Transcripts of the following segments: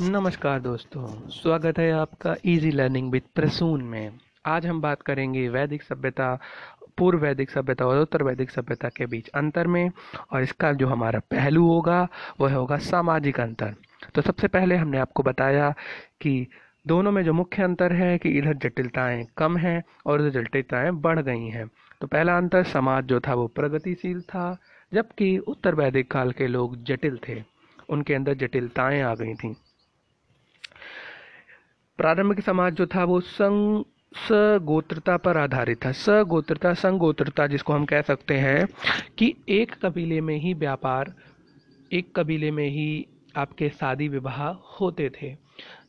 नमस्कार दोस्तों, स्वागत है आपका इजी लर्निंग विद प्रसून में। आज हम बात करेंगे वैदिक सभ्यता, पूर्व वैदिक सभ्यता और उत्तर वैदिक सभ्यता के बीच अंतर में, और इसका जो हमारा पहलू होगा, वह होगा सामाजिक अंतर। तो सबसे पहले हमने आपको बताया कि दोनों में जो मुख्य अंतर है कि इधर जटिलताएँ कम हैं और उधर जटिलताएँ बढ़ गई हैं। तो पहला अंतर समाज जो था, वो प्रगतिशील था, जबकि उत्तर वैदिक काल के लोग जटिल थे। उनके अंदर जटिलताएँ आ गई थीं। प्रारंभिक समाज जो था वो संग सगोत्रता पर आधारित था। सगोत्रता, संगोत्रता जिसको हम कह सकते हैं कि एक कबीले में ही व्यापार, एक कबीले में ही आपके शादी विवाह होते थे।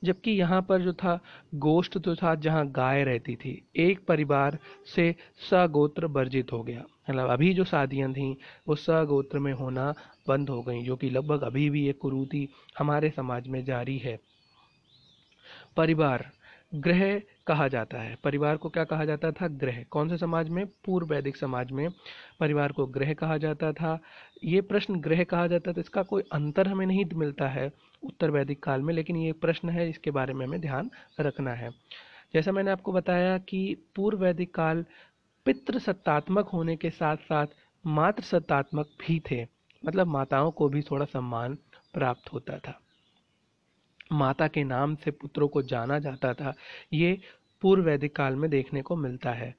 जबकि यहाँ पर जो था, गोष्ठ जो था जहाँ गाय रहती थी। एक परिवार से सगोत्र वर्जित हो गया। मतलब अभी जो शादियाँ थीं, वो सगोत्र में होना बंद हो गई, जो कि लगभग अभी भी एक कुरूति हमारे समाज में जारी है। परिवार, ग्रह कहा जाता है। परिवार को क्या कहा जाता था? ग्रह। कौन से समाज में? पूर्व वैदिक समाज में परिवार को ग्रह कहा जाता था। ये प्रश्न ग्रह कहा जाता था इसका कोई अंतर हमें नहीं मिलता है उत्तर वैदिक काल में, लेकिन ये प्रश्न है, इसके बारे में हमें ध्यान रखना है। जैसा मैंने आपको बताया कि पूर्व वैदिक काल पितृ सत्तात्मक होने के साथ साथ मातृ सत्तात्मक भी थे। मतलब माताओं को भी थोड़ा सम्मान प्राप्त होता था। माता के नाम से पुत्रों को जाना जाता था। ये पूर्व वैदिक काल में देखने को मिलता है।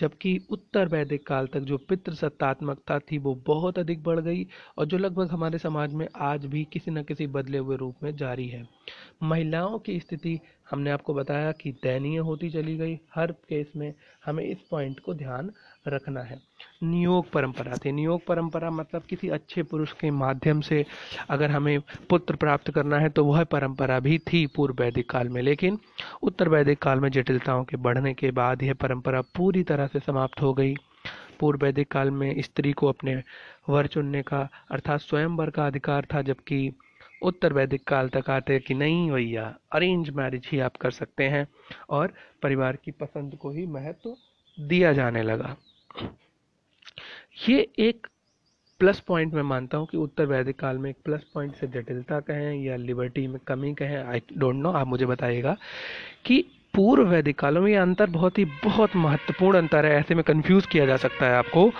जबकि उत्तर वैदिक काल तक जो पितृ सत्तात्मकता थी वो बहुत अधिक बढ़ गई और जो लगभग हमारे समाज में आज भी किसी न किसी बदले हुए रूप में जारी है। महिलाओं की स्थिति, हमने आपको बताया कि दयनीय होती चली गई। हर केस में हमें इस पॉइंट को ध्यान रखना है। नियोग परंपरा थी। नियोग परंपरा मतलब किसी अच्छे पुरुष के माध्यम से अगर हमें पुत्र प्राप्त करना है तो वह परंपरा भी थी पूर्व वैदिक काल में। लेकिन उत्तर वैदिक काल में जटिलताओं के बढ़ने के बाद यह परंपरा पूरी तरह से समाप्त हो गई। पूर्व वैदिक काल में स्त्री को अपने वर चुनने का अर्थात स्वयंवर का अधिकार था, जबकि उत्तर वैदिक काल तक आते कि नहीं भैया अरेंज मैरिज ही आप कर सकते हैं और परिवार की पसंद को ही महत्व तो दिया जाने लगा। ये एक प्लस पॉइंट मैं मानता हूँ कि उत्तर वैदिक काल में एक प्लस पॉइंट से जटिलता कहें या लिबर्टी में कमी कहें आई डोंट नो आप मुझे बताइएगा कि पूर्व वैदिक कालों में ये अंतर बहुत ही, बहुत महत्वपूर्ण अंतर है, ऐसे में कंफ्यूज किया जा सकता है आपको,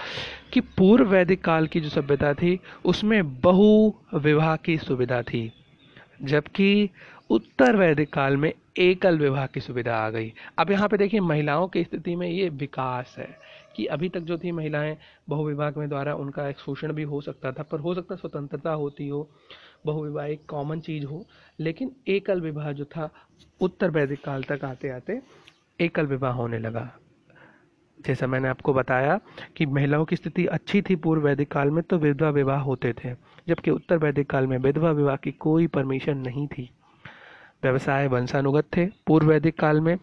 कि पूर्व वैदिक काल की जो सभ्यता थी, उसमें बहु विवाह की सुविधा थी, जबकि उत्तर वैदिक काल में एकल विवाह की सुविधा आ गई। अब यहाँ पे देखिए, महिलाओं की स्थिति में ये विकास है, कि अभी तक जो थी महिलाएँ बहुविवाह में द्वारा उनका एक शोषण भी हो सकता था, पर हो सकता स्वतंत्रता होती हो बहुविवाह एक कॉमन चीज़ हो, लेकिन एकल विवाह जो था, उत्तर वैदिक काल तक आते आते एकल विवाह होने लगा। जैसा मैंने आपको बताया कि महिलाओं की स्थिति अच्छी थी पूर्व वैदिक काल में तो विधवा विवाह होते थे, जबकि उत्तर वैदिक काल में विधवा विवाह की कोई परमिशन नहीं थी। व्यवसाय वंशानुगत थे। पूर्व वैदिक काल में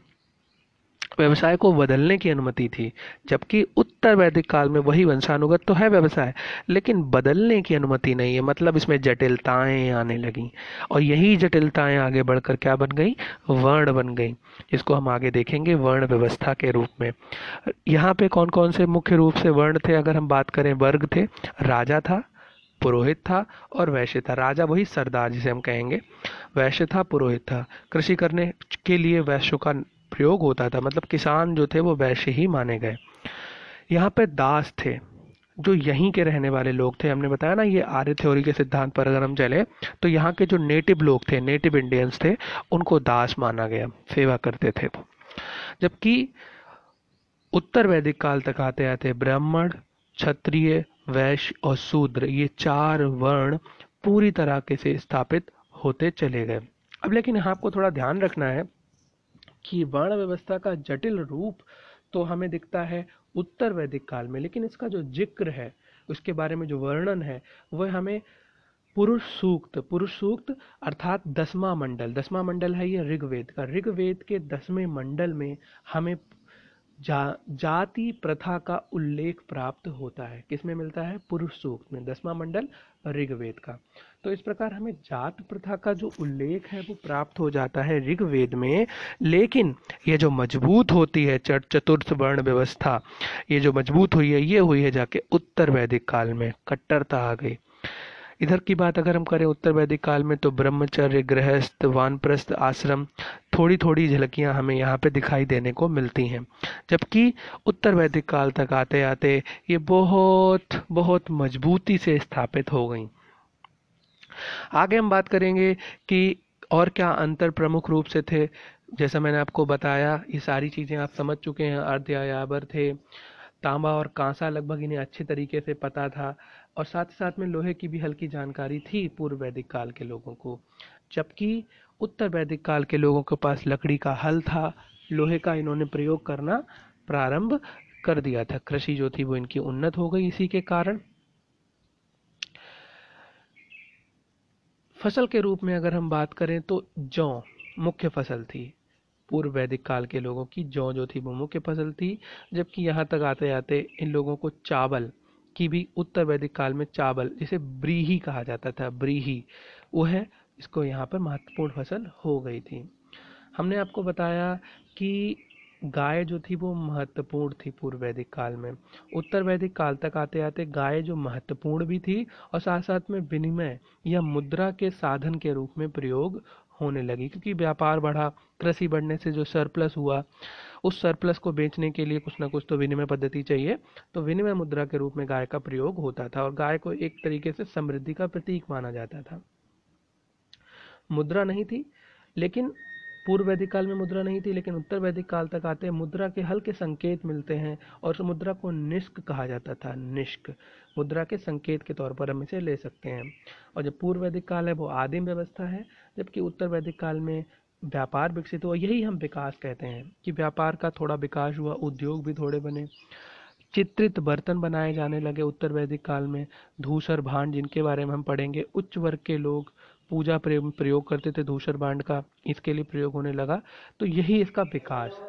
व्यवसाय को बदलने की अनुमति थी, जबकि उत्तर वैदिक काल में वही वंशानुगत तो है व्यवसाय, लेकिन बदलने की अनुमति नहीं है मतलब इसमें जटिलताएँ आने लगी। और यही जटिलताएँ आगे बढ़कर क्या बन गई? वर्ण बन गई। जिसको हम आगे देखेंगे वर्ण व्यवस्था के रूप में। यहाँ पे कौन कौन से मुख्य रूप से वर्ण थे? अगर हम बात करें, वर्ग थे। राजा था, पुरोहित था और वैश्य था। राजा वही सरदार जिसे हम कहेंगे। वैश्य था, पुरोहित था। कृषि करने के लिए वैश्य का प्रयोग होता था मतलब किसान जो थे वो वैश्य ही माने गए। यहाँ पे दास थे, जो यहीं के रहने वाले लोग थे। हमने बताया ना, ये आर्य थ्योरी के सिद्धांत पर अगर हम चले तो यहाँ के जो नेटिव लोग थे नेटिव इंडियंस थे, उनको दास माना गया, सेवा करते थे जबकि उत्तर वैदिक काल तक आते आते ब्राह्मण, क्षत्रिय, वैश्य और शूद्र, ये चार वर्ण पूरी तरह के से स्थापित होते चले गए। अब लेकिन यहाँ आपको थोड़ा ध्यान रखना है कि वर्ण व्यवस्था का जटिल रूप तो हमें दिखता है उत्तर वैदिक काल में। लेकिन इसका जो ज़िक्र है, उसके बारे में जो वर्णन है, वह हमें पुरुष सूक्त पुरुष सूक्त अर्थात दसवा मंडल दसवा मंडल है ये ऋग्वेद का। ऋग्वेद के दसवें मंडल में हमें जा, जाति प्रथा का उल्लेख प्राप्त होता है। किसमें मिलता है? पुरुष सूक्त में। दसवा मंडल ऋग्वेद का। तो इस प्रकार हमें जात प्रथा का जो उल्लेख है वो प्राप्त हो जाता है ऋग्वेद में। लेकिन ये जो मज़बूत होती है चतुर्थ वर्ण व्यवस्था, ये जो मज़बूत हुई है, ये हुई है जाके उत्तर वैदिक काल में, कट्टरता आ गई। इधर की बात अगर हम करें उत्तर वैदिक काल में तो ब्रह्मचर्य, गृहस्थ, वानप्रस्थ आश्रम थोड़ी थोड़ी झलकियाँ हमें यहाँ पे दिखाई देने को मिलती हैं। जबकि उत्तर वैदिक काल तक आते आते ये बहुत बहुत मजबूती से स्थापित हो गई। आगे हम बात करेंगे कि और क्या अंतर प्रमुख रूप से थे। जैसा मैंने आपको बताया, ये सारी चीज़ें आप समझ चुके हैं। अर्धयाबर थे, तांबा और कांसा लगभग इन्हें अच्छे तरीके से पता था। और साथ ही साथ में लोहे की भी हल्की जानकारी थी पूर्व वैदिक काल के लोगों को। जबकि उत्तर वैदिक काल के लोगों के पास लकड़ी का हल था, लोहे का इन्होंने प्रयोग करना प्रारंभ कर दिया था। कृषि जो थी वो इनकी उन्नत हो गई इसी के कारण। फ़सल के रूप में अगर हम बात करें तो जौ मुख्य फ़सल थी। पूर्व वैदिक काल के लोगों की जौ जो थी वो मुख्य फ़सल थी, जबकि यहाँ तक आते आते इन लोगों को चावल की भी उत्तर वैदिक काल में चावल, जिसे ब्रीही कहा जाता था, ब्रीही। वो है, इसको यहाँ पर महत्वपूर्ण फ़सल हो गई थी। हमने आपको बताया कि गाय जो थी वो महत्वपूर्ण थी पूर्व वैदिक काल में। उत्तर वैदिक काल तक आते आते गाय जो महत्वपूर्ण भी थी और साथ साथ में विनिमय या मुद्रा के साधन के रूप में प्रयोग होने लगी, क्योंकि व्यापार बढ़ा, कृषि बढ़ने से जो सरप्लस हुआ, उस सरप्लस को बेचने के लिए कुछ ना कुछ तो विनिमय पद्धति चाहिए तो विनिमय मुद्रा के रूप में गाय का प्रयोग होता था और गाय को एक तरीके से समृद्धि का प्रतीक माना जाता था। मुद्रा नहीं थी, लेकिन पूर्व वैदिक काल में मुद्रा नहीं थी, लेकिन उत्तर वैदिक काल तक आते मुद्रा के हल्के संकेत मिलते हैं और मुद्रा को निष्क कहा जाता था, निष्क। मुद्रा के संकेत के तौर पर हम इसे ले सकते हैं। और जब पूर्व वैदिक काल है, वो आदिम व्यवस्था है, जबकि उत्तर वैदिक काल में व्यापार विकसित हुआ, यही हम विकास कहते हैं कि व्यापार का थोड़ा विकास हुआ, उद्योग भी थोड़े बने, चित्रित बर्तन बनाए जाने लगे उत्तर वैदिक काल में, धूसर भांड जिनके बारे में हम पढ़ेंगे, उच्च वर्ग के लोग पूजा प्रेम, प्रयोग करते थे धूसर बांड का, इसके लिए प्रयोग होने लगा। तो यही इसका विकास,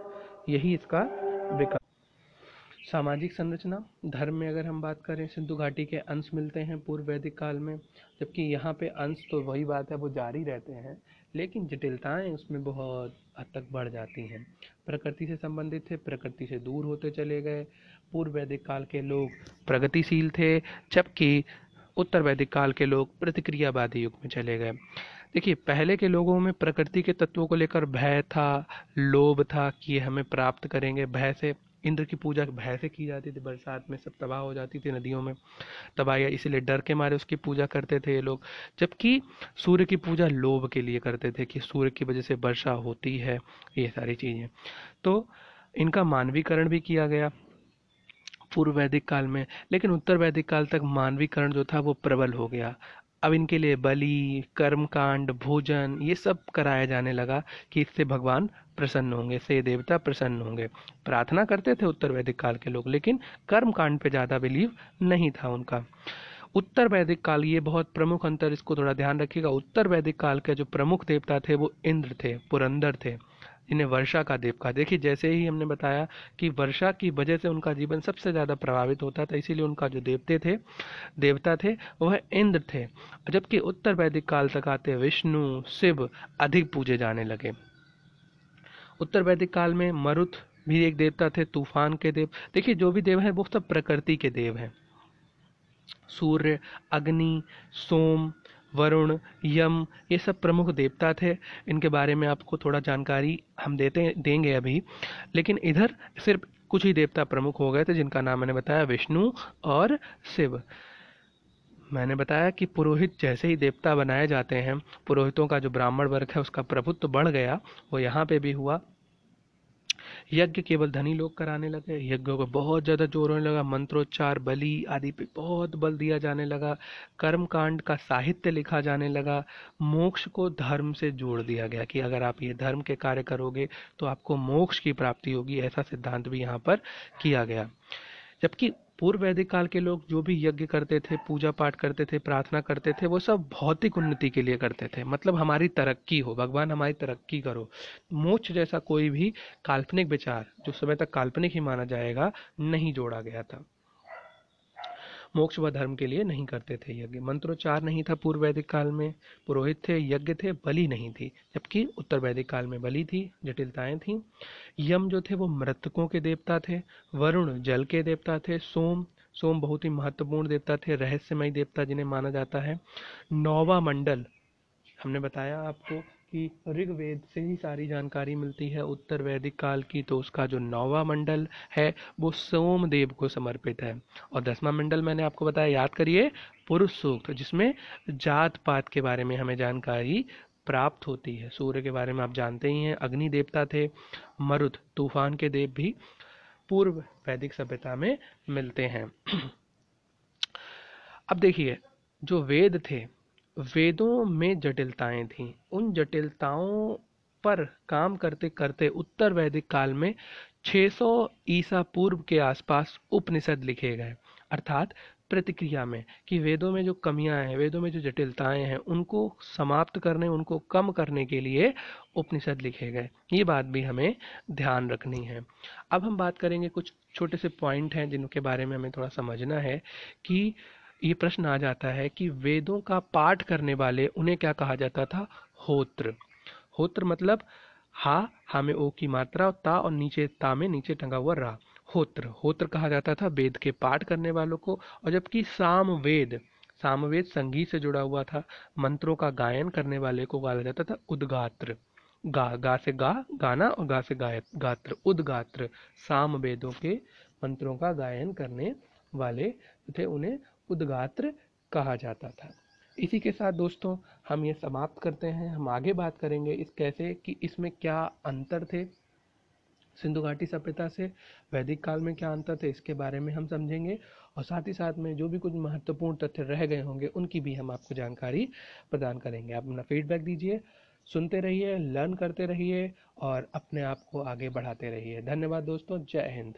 यही इसका विकास। सामाजिक संरचना, धर्म में अगर हम बात करें, सिंधु घाटी के अंश मिलते हैं पूर्व वैदिक काल में, जबकि यहाँ पे अंश तो वही बात है, वो जारी रहते हैं, लेकिन जटिलताएँ उसमें बहुत हद तक बढ़ जाती हैं। प्रकृति से संबंधित थे, प्रकृति से दूर होते चले गए। पूर्व वैदिक काल के लोग प्रगतिशील थे, जबकि उत्तर वैदिक काल के लोग प्रतिक्रियावादी युग में चले गए। देखिए, पहले के लोगों में प्रकृति के तत्वों को लेकर भय था, लोभ था कि ये हमें प्राप्त करेंगे। भय से, इंद्र की पूजा, भय से की जाती थी। बरसात में सब तबाह हो जाती थी नदियों में। तबाह या इसीलिए डर के मारे उसकी पूजा करते थे ये लोग। जबकि सूर्य की पूजा लोभ के लिए करते थे कि सूर्य की वजह से वर्षा होती है, ये सारी चीज़ें। तो इनका मानवीकरण भी किया गया। पूर्व वैदिक काल में, लेकिन उत्तर वैदिक काल तक मानवीकरण जो था वो प्रबल हो गया। अब इनके लिए बलि, कर्मकांड, भोजन, ये सब कराया जाने लगा कि इससे भगवान प्रसन्न होंगे से देवता प्रसन्न होंगे। प्रार्थना करते थे उत्तर वैदिक काल के लोग, लेकिन कर्म कांड पे ज़्यादा बिलीव नहीं था उनका। उत्तर वैदिक काल, ये बहुत प्रमुख अंतर, इसको थोड़ा ध्यान रखिएगा। उत्तर वैदिक काल के जो प्रमुख देवता थे वो इंद्र थे, पुरंदर थे। इन्हें वर्षा का देव कहा। देखिए, जैसे ही हमने बताया कि वर्षा की वजह से उनका जीवन सबसे ज़्यादा प्रभावित होता था, इसीलिए उनका जो देवते थे, देवता थे, वह इंद्र थे। जबकि उत्तर वैदिक काल तक आते विष्णु, शिव अधिक पूजे जाने लगे। उत्तर वैदिक काल में मरुत भी एक देवता थे, तूफ़ान के देव। देखिए, जो भी देव हैं, वो सब प्रकृति के देव हैं। सूर्य, अग्नि, सोम वरुण, यम, ये सब प्रमुख देवता थे। इनके बारे में आपको थोड़ा जानकारी हम देते देंगे अभी। लेकिन इधर सिर्फ़ कुछ ही देवता प्रमुख हो गए थे, जिनका नाम मैंने बताया, विष्णु और शिव। मैंने बताया कि पुरोहित जैसे ही देवता बनाए जाते हैं, पुरोहितों का जो ब्राह्मण वर्ग है, उसका प्रभुत्व बढ़ गया, वो यहाँ पे भी हुआ। यज्ञ केवल धनी लोग कराने लगे, यज्ञों को बहुत ज़्यादा ज़ोर होने लगा, मंत्रोच्चार, बलि आदि पे बहुत बल दिया जाने लगा कर्म कांड का साहित्य लिखा जाने लगा, मोक्ष को धर्म से जोड़ दिया गया कि अगर आप ये धर्म के कार्य करोगे तो आपको मोक्ष की प्राप्ति होगी, ऐसा सिद्धांत भी यहाँ पर किया गया। जबकि पूर्व वैदिक काल के लोग जो भी यज्ञ करते थे पूजा पाठ करते थे, प्रार्थना करते थे, वो सब भौतिक उन्नति के लिए करते थे। मतलब हमारी तरक्की हो, भगवान हमारी तरक्की करो। मोक्ष जैसा कोई भी काल्पनिक विचार, जो समय तक काल्पनिक ही माना जाएगा, नहीं जोड़ा गया था। मोक्ष व धर्म के लिए नहीं करते थे यज्ञ। मंत्रोच्चार नहीं था पूर्व वैदिक काल में। पुरोहित थे, यज्ञ थे, बलि नहीं थी। जबकि उत्तर वैदिक काल में बलि थी, जटिलताएँ थी। यम जो थे वो मृतकों के देवता थे, वरुण जल के देवता थे, सोम सोम बहुत ही महत्वपूर्ण देवता थे, रहस्यमय देवता जिन्हें माना जाता है। नौवा मंडल हमने बताया आपको कि ऋग्वेद से ही सारी जानकारी मिलती है। उत्तर वैदिक काल की तो उसका जो नौवा मंडल है, वो सोमदेव को समर्पित है। और दसवां मंडल मैंने आपको बताया, याद करिए, पुरुष सूक्त, जिसमें जात पात के बारे में हमें जानकारी प्राप्त होती है। सूर्य के बारे में आप जानते ही हैं, अग्नि देवता थे, मरुत, तूफ़ान के देव भी पूर्व वैदिक सभ्यता में मिलते हैं। अब देखिए, जो वेद थे वेदों में जटिलताएँ थीं। उन जटिलताओं पर काम करते करते उत्तर वैदिक काल में 600 ईसा पूर्व के आसपास उपनिषद लिखे गए। अर्थात प्रतिक्रिया में कि वेदों में जो कमियाँ हैं, वेदों में जो जटिलताएँ हैं, उनको समाप्त करने, उनको कम करने के लिए उपनिषद लिखे गए। ये बात भी हमें ध्यान रखनी है। अब हम बात करेंगे कुछ छोटे से पॉइंट हैं जिनके बारे में हमें थोड़ा समझना है कि ये प्रश्न आ जाता है कि वेदों का पाठ करने वाले उन्हें क्या कहा जाता था? होत्र। होत्र मतलब हा हा में ओ की मात्रा, ता और नीचे ता में नीचे टंगा हुआ रा। होत्र। होत्र कहा जाता था वेद के पाठ करने वालों को और जबकि साम वेद सामवेद संगीत से जुड़ा हुआ था, मंत्रों का गायन करने वाले को कहा जाता था उद्गात्र। गा गा से गा, गाना और गा से गाय गात्र, उद्गात्र। साम वेदों के मंत्रों का गायन करने वाले थे उन्हें उद्गात्र कहा जाता था। इसी के साथ दोस्तों, हम ये समाप्त करते हैं। हम आगे बात करेंगे इस कैसे कि इसमें क्या अंतर थे। सिंधु घाटी सभ्यता से वैदिक काल में क्या अंतर थे, इसके बारे में हम समझेंगे। और साथ ही साथ में जो भी कुछ महत्वपूर्ण तथ्य रह गए होंगे, उनकी भी हम आपको जानकारी प्रदान करेंगे। आप अपना फीडबैक दीजिए, सुनते रहिए लर्न करते रहिए और अपने आप को आगे बढ़ाते रहिए। धन्यवाद दोस्तों, जय हिंद।